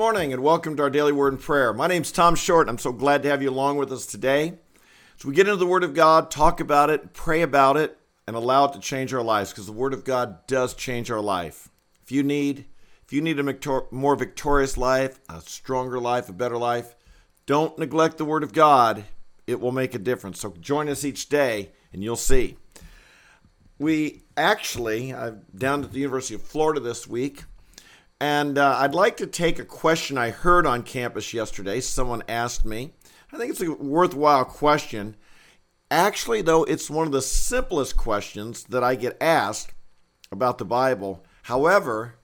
morning and welcome to our daily word and prayer. My name's Tom Short. I'm so glad to have you along with us today. As we get into the word of God, talk about it, pray about it, and allow it to change our lives because the word of God does change our life. If you need if you need a more victorious life, a stronger life, a better life, don't neglect the word of God. It will make a difference. So join us each day and you'll see. We actually, I'm down at the University of Florida this week and uh, I'd like to take a question I heard on campus yesterday. Someone asked me. I think it's a worthwhile question. Actually, though, it's one of the simplest questions that I get asked about the Bible. However,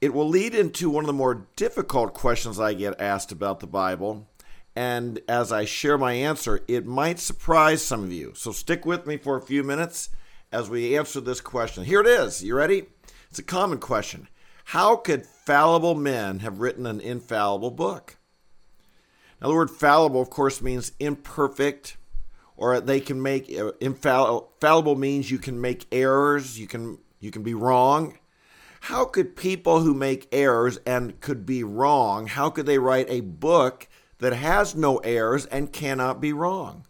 it will lead into one of the more difficult questions I get asked about the Bible. And as I share my answer, it might surprise some of you. So stick with me for a few minutes as we answer this question. Here it is. You ready? It's a common question. How could fallible men have written an infallible book? Now, the word fallible, of course, means imperfect, or they can make uh, infallible means you can make errors, you can you can be wrong. How could people who make errors and could be wrong, how could they write a book that has no errors and cannot be wrong?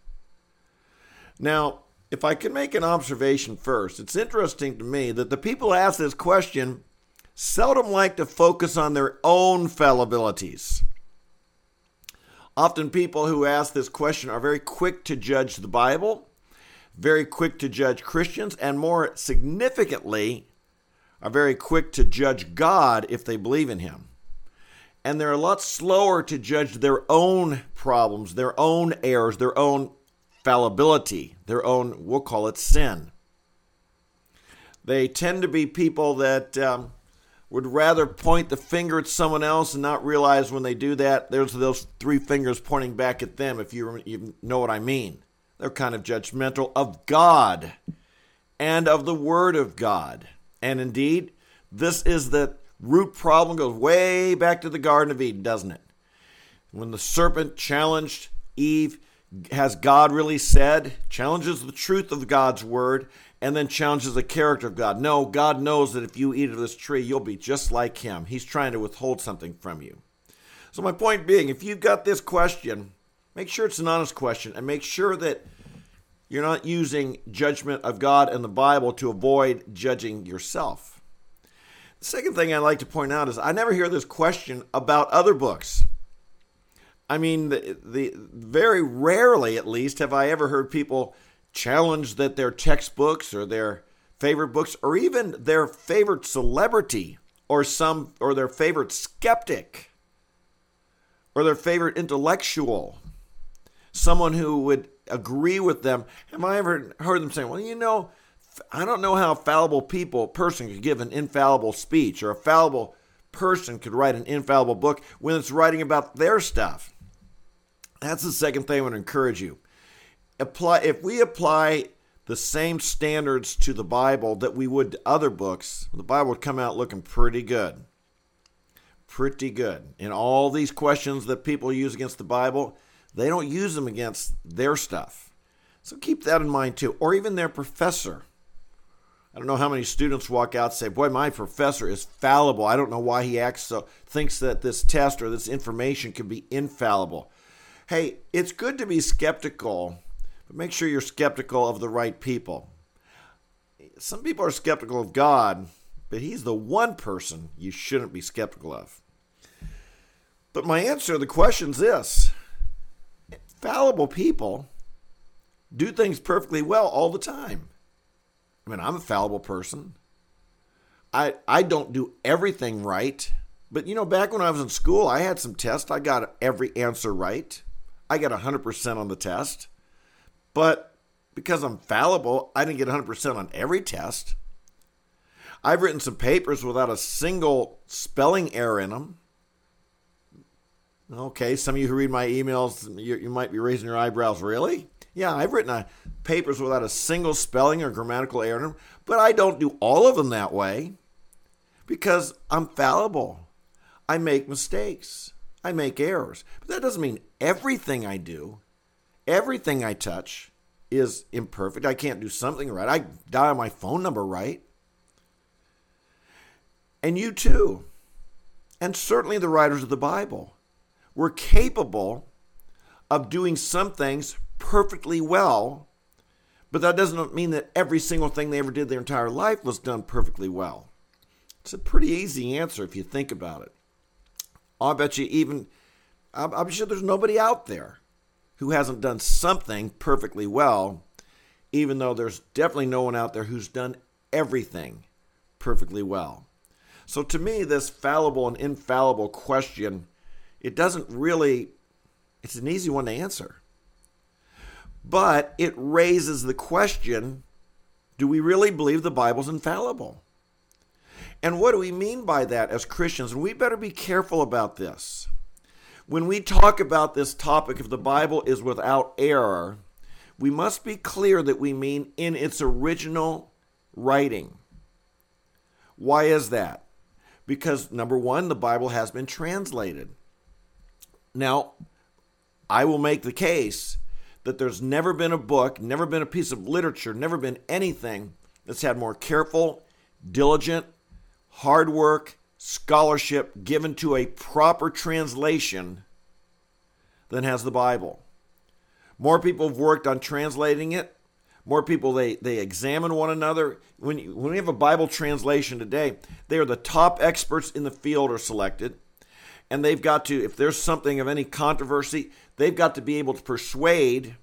Now, if I can make an observation first, it's interesting to me that the people ask this question seldom like to focus on their own fallibilities. Often, people who ask this question are very quick to judge the Bible, very quick to judge Christians, and more significantly, are very quick to judge God if they believe in Him. And they're a lot slower to judge their own problems, their own errors, their own fallibility, their own, we'll call it sin. They tend to be people that um, would rather point the finger at someone else and not realize when they do that, there's those three fingers pointing back at them, if you, you know what I mean. They're kind of judgmental of God and of the Word of God. And indeed, this is the root problem goes way back to the Garden of Eden, doesn't it? When the serpent challenged Eve, has God really said? Challenges the truth of God's word and then challenges the character of God. No, God knows that if you eat of this tree, you'll be just like him. He's trying to withhold something from you. So, my point being, if you've got this question, make sure it's an honest question and make sure that you're not using judgment of God and the Bible to avoid judging yourself. The second thing I'd like to point out is I never hear this question about other books. I mean, the, the very rarely, at least, have I ever heard people challenge that their textbooks or their favorite books or even their favorite celebrity or some or their favorite skeptic or their favorite intellectual, someone who would agree with them. Have I ever heard them say, "Well, you know, I don't know how fallible people person could give an infallible speech or a fallible person could write an infallible book when it's writing about their stuff." That's the second thing I want to encourage you. Apply if we apply the same standards to the Bible that we would to other books, the Bible would come out looking pretty good. Pretty good. And all these questions that people use against the Bible, they don't use them against their stuff. So keep that in mind too. Or even their professor. I don't know how many students walk out and say, "Boy, my professor is fallible. I don't know why he acts so thinks that this test or this information could be infallible." Hey, it's good to be skeptical, but make sure you're skeptical of the right people. Some people are skeptical of God, but He's the one person you shouldn't be skeptical of. But my answer to the question is this fallible people do things perfectly well all the time. I mean, I'm a fallible person. I, I don't do everything right. But you know, back when I was in school, I had some tests. I got every answer right. I got 100% on the test. But because I'm fallible, I didn't get 100% on every test. I've written some papers without a single spelling error in them. Okay, some of you who read my emails, you, you might be raising your eyebrows. Really? Yeah, I've written a, papers without a single spelling or grammatical error in them, but I don't do all of them that way because I'm fallible. I make mistakes. I make errors. But that doesn't mean everything I do, everything I touch is imperfect. I can't do something right. I dial my phone number right. And you too. and certainly the writers of the Bible were capable of doing some things perfectly well, but that doesn't mean that every single thing they ever did their entire life was done perfectly well. It's a pretty easy answer if you think about it. I'll bet you even, I'm sure there's nobody out there who hasn't done something perfectly well, even though there's definitely no one out there who's done everything perfectly well. So to me, this fallible and infallible question, it doesn't really, it's an easy one to answer. But it raises the question do we really believe the Bible's infallible? And what do we mean by that as Christians? And we better be careful about this. When we talk about this topic, if the Bible is without error, we must be clear that we mean in its original writing. Why is that? Because number one, the Bible has been translated. Now, I will make the case that there's never been a book, never been a piece of literature, never been anything that's had more careful, diligent, hard work, scholarship given to a proper translation than has the Bible. More people have worked on translating it. More people they they examine one another. When you, when we have a Bible translation today, they are the top experts in the field are selected, and they've got to if there's something of any controversy, they've got to be able to persuade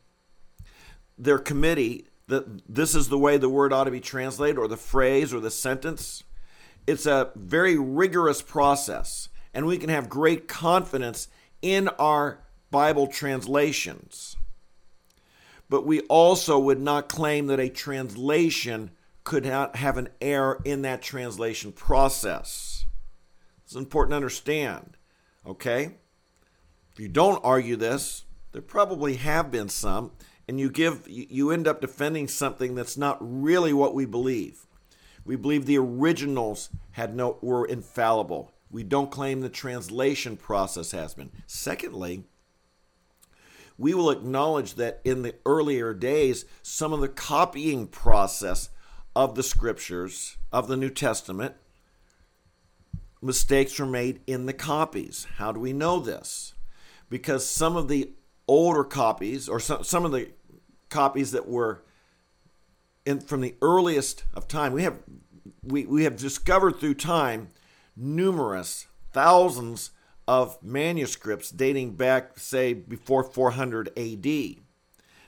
their committee that this is the way the word ought to be translated or the phrase or the sentence. It's a very rigorous process, and we can have great confidence in our Bible translations. But we also would not claim that a translation could not have an error in that translation process. It's important to understand, okay? If you don't argue this, there probably have been some, and you give you end up defending something that's not really what we believe. We believe the originals had no were infallible. We don't claim the translation process has been. Secondly, we will acknowledge that in the earlier days, some of the copying process of the scriptures of the New Testament, mistakes were made in the copies. How do we know this? Because some of the older copies, or some, some of the copies that were in, from the earliest of time. We have we, we have discovered through time numerous thousands of manuscripts dating back, say, before 400 AD.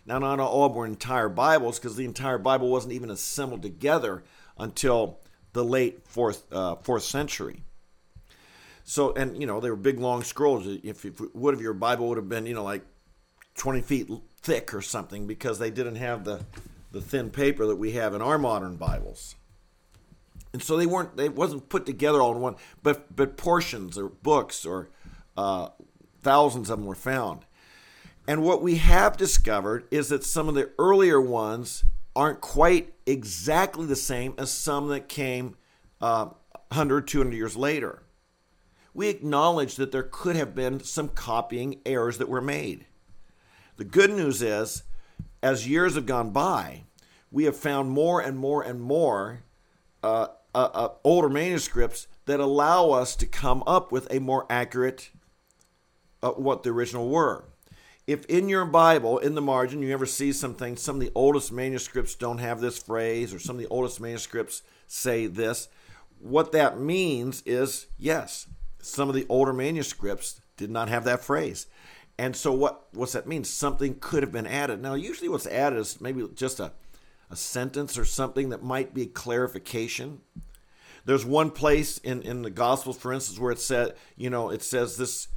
Now, not all were entire Bibles because the entire Bible wasn't even assembled together until the late fourth uh, fourth century. So, and you know, they were big, long scrolls. If, if would have your Bible would have been, you know, like 20 feet thick or something because they didn't have the the thin paper that we have in our modern Bibles. And so they weren't they wasn't put together all in one, but but portions or books or uh, thousands of them were found. And what we have discovered is that some of the earlier ones aren't quite exactly the same as some that came uh, 100, 200 years later. We acknowledge that there could have been some copying errors that were made. The good news is as years have gone by, we have found more and more and more uh, uh, uh, older manuscripts that allow us to come up with a more accurate uh, what the original were. If in your Bible, in the margin, you ever see something, some of the oldest manuscripts don't have this phrase, or some of the oldest manuscripts say this, what that means is yes, some of the older manuscripts did not have that phrase. And so what what's that mean? Something could have been added. Now usually what's added is maybe just a, a sentence or something that might be clarification. There's one place in, in the Gospels, for instance, where it said, you know, it says this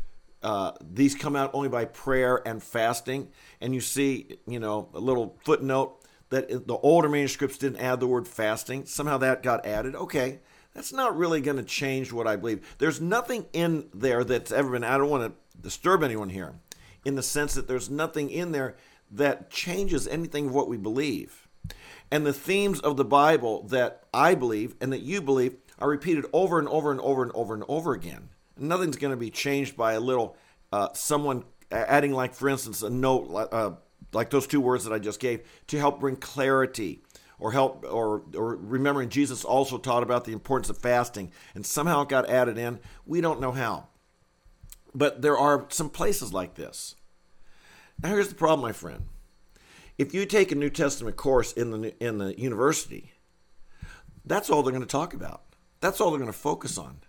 uh, these come out only by prayer and fasting. And you see, you know, a little footnote that the older manuscripts didn't add the word fasting. Somehow that got added. Okay, that's not really going to change what I believe. There's nothing in there that's ever been, I don't want to disturb anyone here in the sense that there's nothing in there that changes anything of what we believe. And the themes of the Bible that I believe and that you believe are repeated over and over and over and over and over again. Nothing's going to be changed by a little uh, someone adding, like for instance, a note uh, like those two words that I just gave to help bring clarity or help or or remembering Jesus also taught about the importance of fasting and somehow it got added in. We don't know how. But there are some places like this. Now here's the problem, my friend. If you take a New Testament course in the in the university, that's all they're going to talk about. That's all they're going to focus on.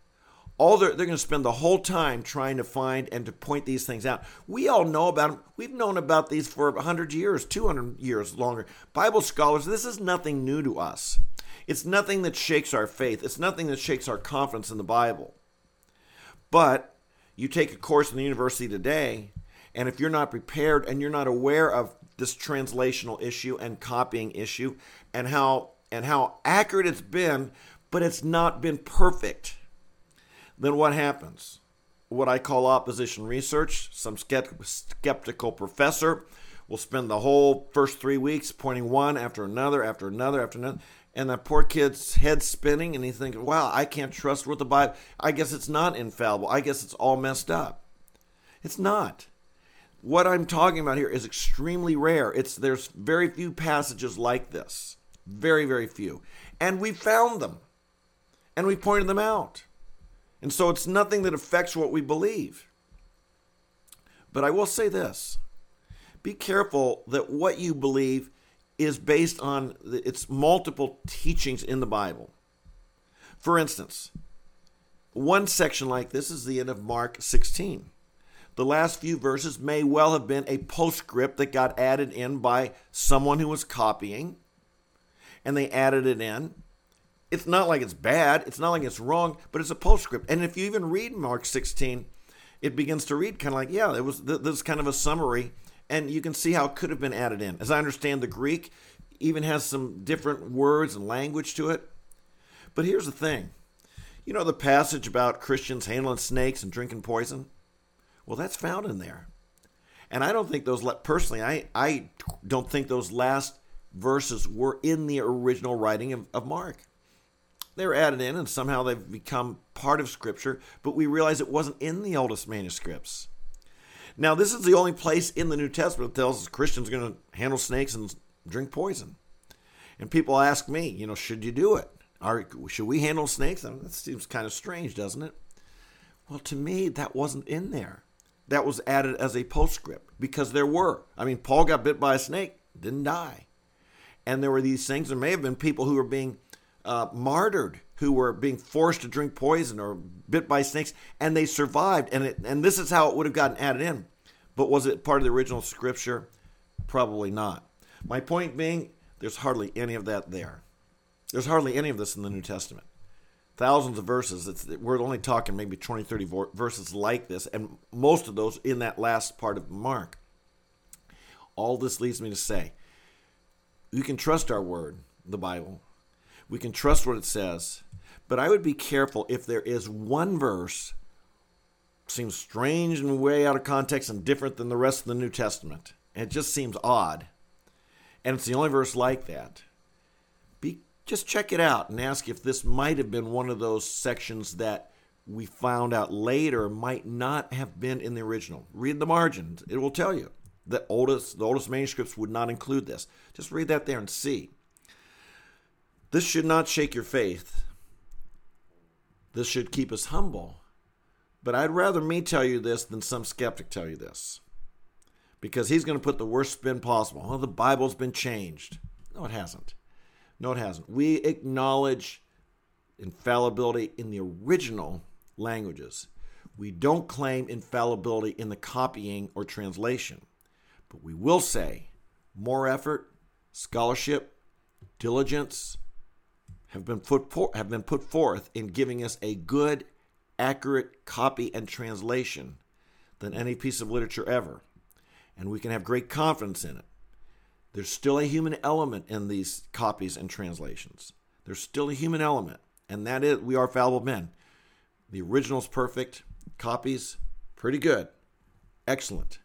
All they're, they're going to spend the whole time trying to find and to point these things out. We all know about them we've known about these for 100 years 200 years longer. Bible scholars this is nothing new to us. It's nothing that shakes our faith. It's nothing that shakes our confidence in the bible. But you take a course in the university today and if you're not prepared and you're not aware of this translational issue and copying issue and how and how accurate it's been but it's not been perfect then what happens? What I call opposition research. Some skeptical professor will spend the whole first three weeks pointing one after another, after another, after another. And that poor kid's head spinning, and he thinks, wow, I can't trust what the Bible. I guess it's not infallible. I guess it's all messed up. It's not. What I'm talking about here is extremely rare. It's there's very few passages like this. Very, very few. And we found them. And we pointed them out. And so it's nothing that affects what we believe. But I will say this be careful that what you believe is based on its multiple teachings in the Bible. For instance, one section like this is the end of Mark 16. The last few verses may well have been a postscript that got added in by someone who was copying, and they added it in it's not like it's bad, it's not like it's wrong, but it's a postscript. And if you even read Mark 16, it begins to read kind of like, yeah, it was this kind of a summary, and you can see how it could have been added in. As I understand, the Greek even has some different words and language to it. But here's the thing you know the passage about Christians handling snakes and drinking poison? Well, that's found in there. And I don't think those, personally, I, I don't think those last verses were in the original writing of, of Mark. They were added in and somehow they've become part of Scripture, but we realize it wasn't in the oldest manuscripts. Now, this is the only place in the New Testament that tells us Christians are going to handle snakes and drink poison. And people ask me, you know, should you do it? Are, should we handle snakes? I mean, that seems kind of strange, doesn't it? Well, to me, that wasn't in there. That was added as a postscript because there were. I mean, Paul got bit by a snake, didn't die. And there were these things. There may have been people who were being uh, martyred who were being forced to drink poison or bit by snakes, and they survived. And it, and this is how it would have gotten added in. But was it part of the original scripture? Probably not. My point being, there's hardly any of that there. There's hardly any of this in the New Testament. Thousands of verses. It's, we're only talking maybe 20, 30 verses like this, and most of those in that last part of Mark. All this leads me to say, you can trust our word, the Bible, we can trust what it says. But I would be careful if there is one verse seems strange and way out of context and different than the rest of the New Testament. It just seems odd. And it's the only verse like that. Be just check it out and ask if this might have been one of those sections that we found out later might not have been in the original. Read the margins. It will tell you. The oldest the oldest manuscripts would not include this. Just read that there and see. This should not shake your faith. This should keep us humble. But I'd rather me tell you this than some skeptic tell you this. Because he's going to put the worst spin possible. Well, the Bible's been changed. No, it hasn't. No, it hasn't. We acknowledge infallibility in the original languages. We don't claim infallibility in the copying or translation. But we will say more effort, scholarship, diligence, have been put for, have been put forth in giving us a good, accurate copy and translation than any piece of literature ever, and we can have great confidence in it. There's still a human element in these copies and translations. There's still a human element, and that is we are fallible men. The original's perfect, copies pretty good, excellent.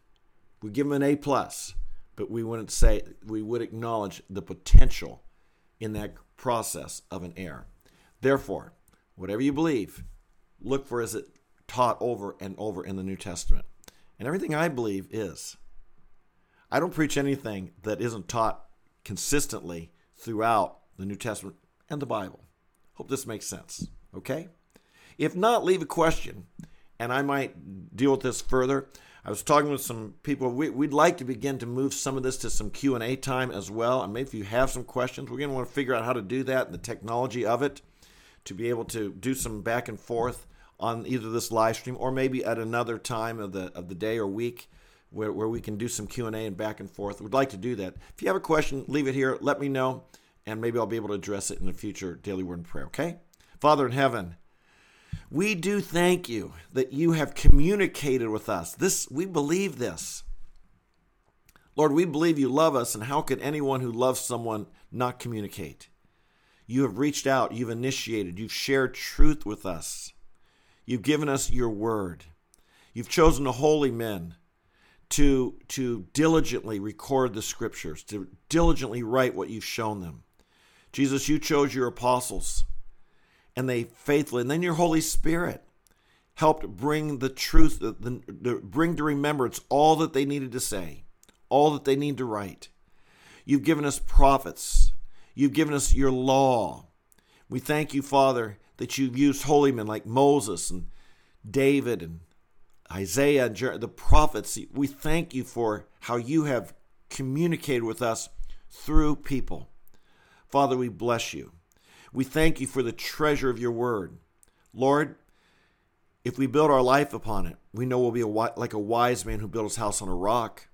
We give them an A plus, but we wouldn't say we would acknowledge the potential in that process of an error. Therefore, whatever you believe, look for is it taught over and over in the New Testament. And everything I believe is. I don't preach anything that isn't taught consistently throughout the New Testament and the Bible. Hope this makes sense. Okay? If not, leave a question and I might deal with this further. I was talking with some people. We, would like to begin to move some of this to some Q and A time as well. And maybe if you have some questions, we're going to want to figure out how to do that and the technology of it to be able to do some back and forth on either this live stream or maybe at another time of the of the day or week where, where we can do some q&a and back and forth we'd like to do that if you have a question leave it here let me know and maybe i'll be able to address it in the future daily word and prayer okay father in heaven we do thank you that you have communicated with us. This we believe this. Lord we believe you love us and how could anyone who loves someone not communicate? You have reached out you've initiated you've shared truth with us. You've given us your word. You've chosen the holy men to, to diligently record the scriptures, to diligently write what you've shown them. Jesus, you chose your apostles, and they faithfully, and then your Holy Spirit helped bring the truth, the, the, bring to remembrance all that they needed to say, all that they need to write. You've given us prophets. You've given us your law. We thank you, Father, that you've used holy men like Moses and David and Isaiah and Jer- the prophets. We thank you for how you have communicated with us through people. Father, we bless you. We thank you for the treasure of your word. Lord, if we build our life upon it, we know we'll be a, like a wise man who built his house on a rock.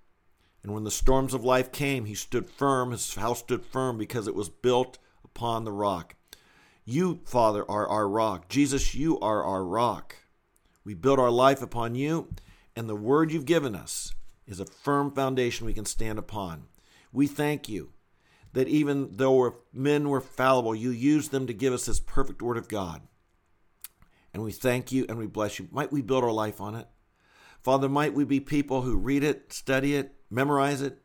And when the storms of life came, he stood firm. His house stood firm because it was built upon the rock. You, Father, are our rock. Jesus, you are our rock. We build our life upon you, and the word you've given us is a firm foundation we can stand upon. We thank you that even though men were fallible, you used them to give us this perfect word of God. And we thank you and we bless you. Might we build our life on it? Father, might we be people who read it, study it, memorize it,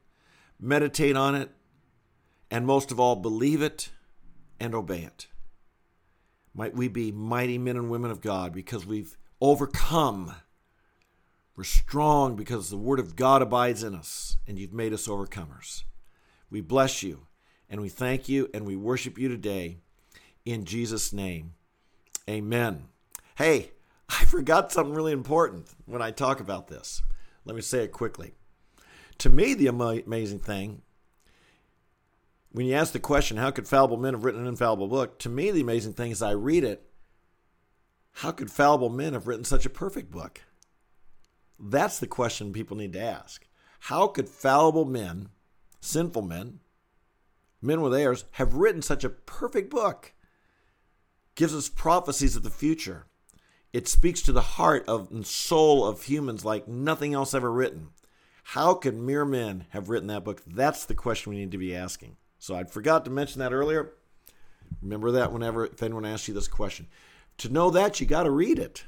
meditate on it, and most of all, believe it and obey it. Might we be mighty men and women of God because we've overcome. We're strong because the Word of God abides in us, and you've made us overcomers. We bless you, and we thank you, and we worship you today. In Jesus' name, amen. Hey, I forgot something really important when I talk about this. Let me say it quickly. To me, the amazing thing when you ask the question, how could fallible men have written an infallible book? To me, the amazing thing is I read it. How could fallible men have written such a perfect book? That's the question people need to ask. How could fallible men, sinful men, men with errors, have written such a perfect book? Gives us prophecies of the future. It speaks to the heart of and soul of humans like nothing else ever written. How could mere men have written that book? That's the question we need to be asking. So I forgot to mention that earlier. Remember that whenever if anyone asks you this question. To know that, you got to read it.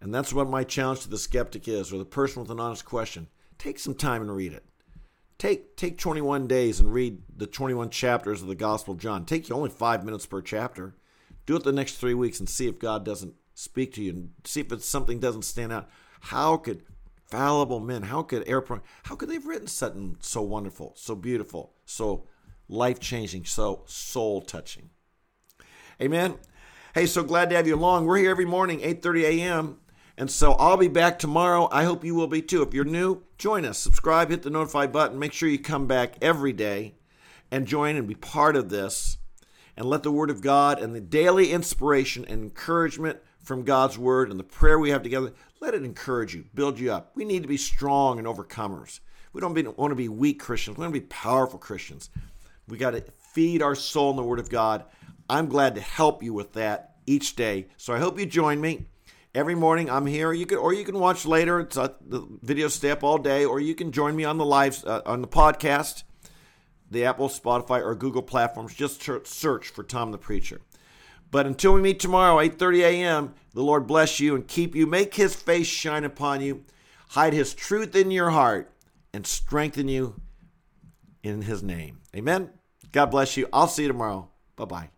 And that's what my challenge to the skeptic is, or the person with an honest question. Take some time and read it. Take take 21 days and read the 21 chapters of the Gospel of John. Take you only five minutes per chapter. Do it the next three weeks and see if God doesn't speak to you and see if it's something doesn't stand out. How could fallible men, how could airplane, how could they've written something so wonderful, so beautiful, so life changing, so soul touching. Amen. Hey, so glad to have you along. We're here every morning, 8:30 a.m. And so I'll be back tomorrow. I hope you will be too. If you're new, join us. Subscribe, hit the notify button. Make sure you come back every day and join and be part of this. And let the Word of God and the daily inspiration and encouragement from God's Word and the prayer we have together, let it encourage you, build you up. We need to be strong and overcomers. We don't want to be weak Christians. We want to be powerful Christians. We got to feed our soul in the Word of God. I'm glad to help you with that each day. So I hope you join me every morning. I'm here. You can, or you can watch later. It's uh, the video step all day, or you can join me on the live uh, on the podcast, the Apple, Spotify, or Google platforms. Just search for Tom the Preacher. But until we meet tomorrow, 8:30 a.m., the Lord bless you and keep you. Make His face shine upon you, hide His truth in your heart, and strengthen you in His name. Amen. God bless you. I'll see you tomorrow. Bye bye.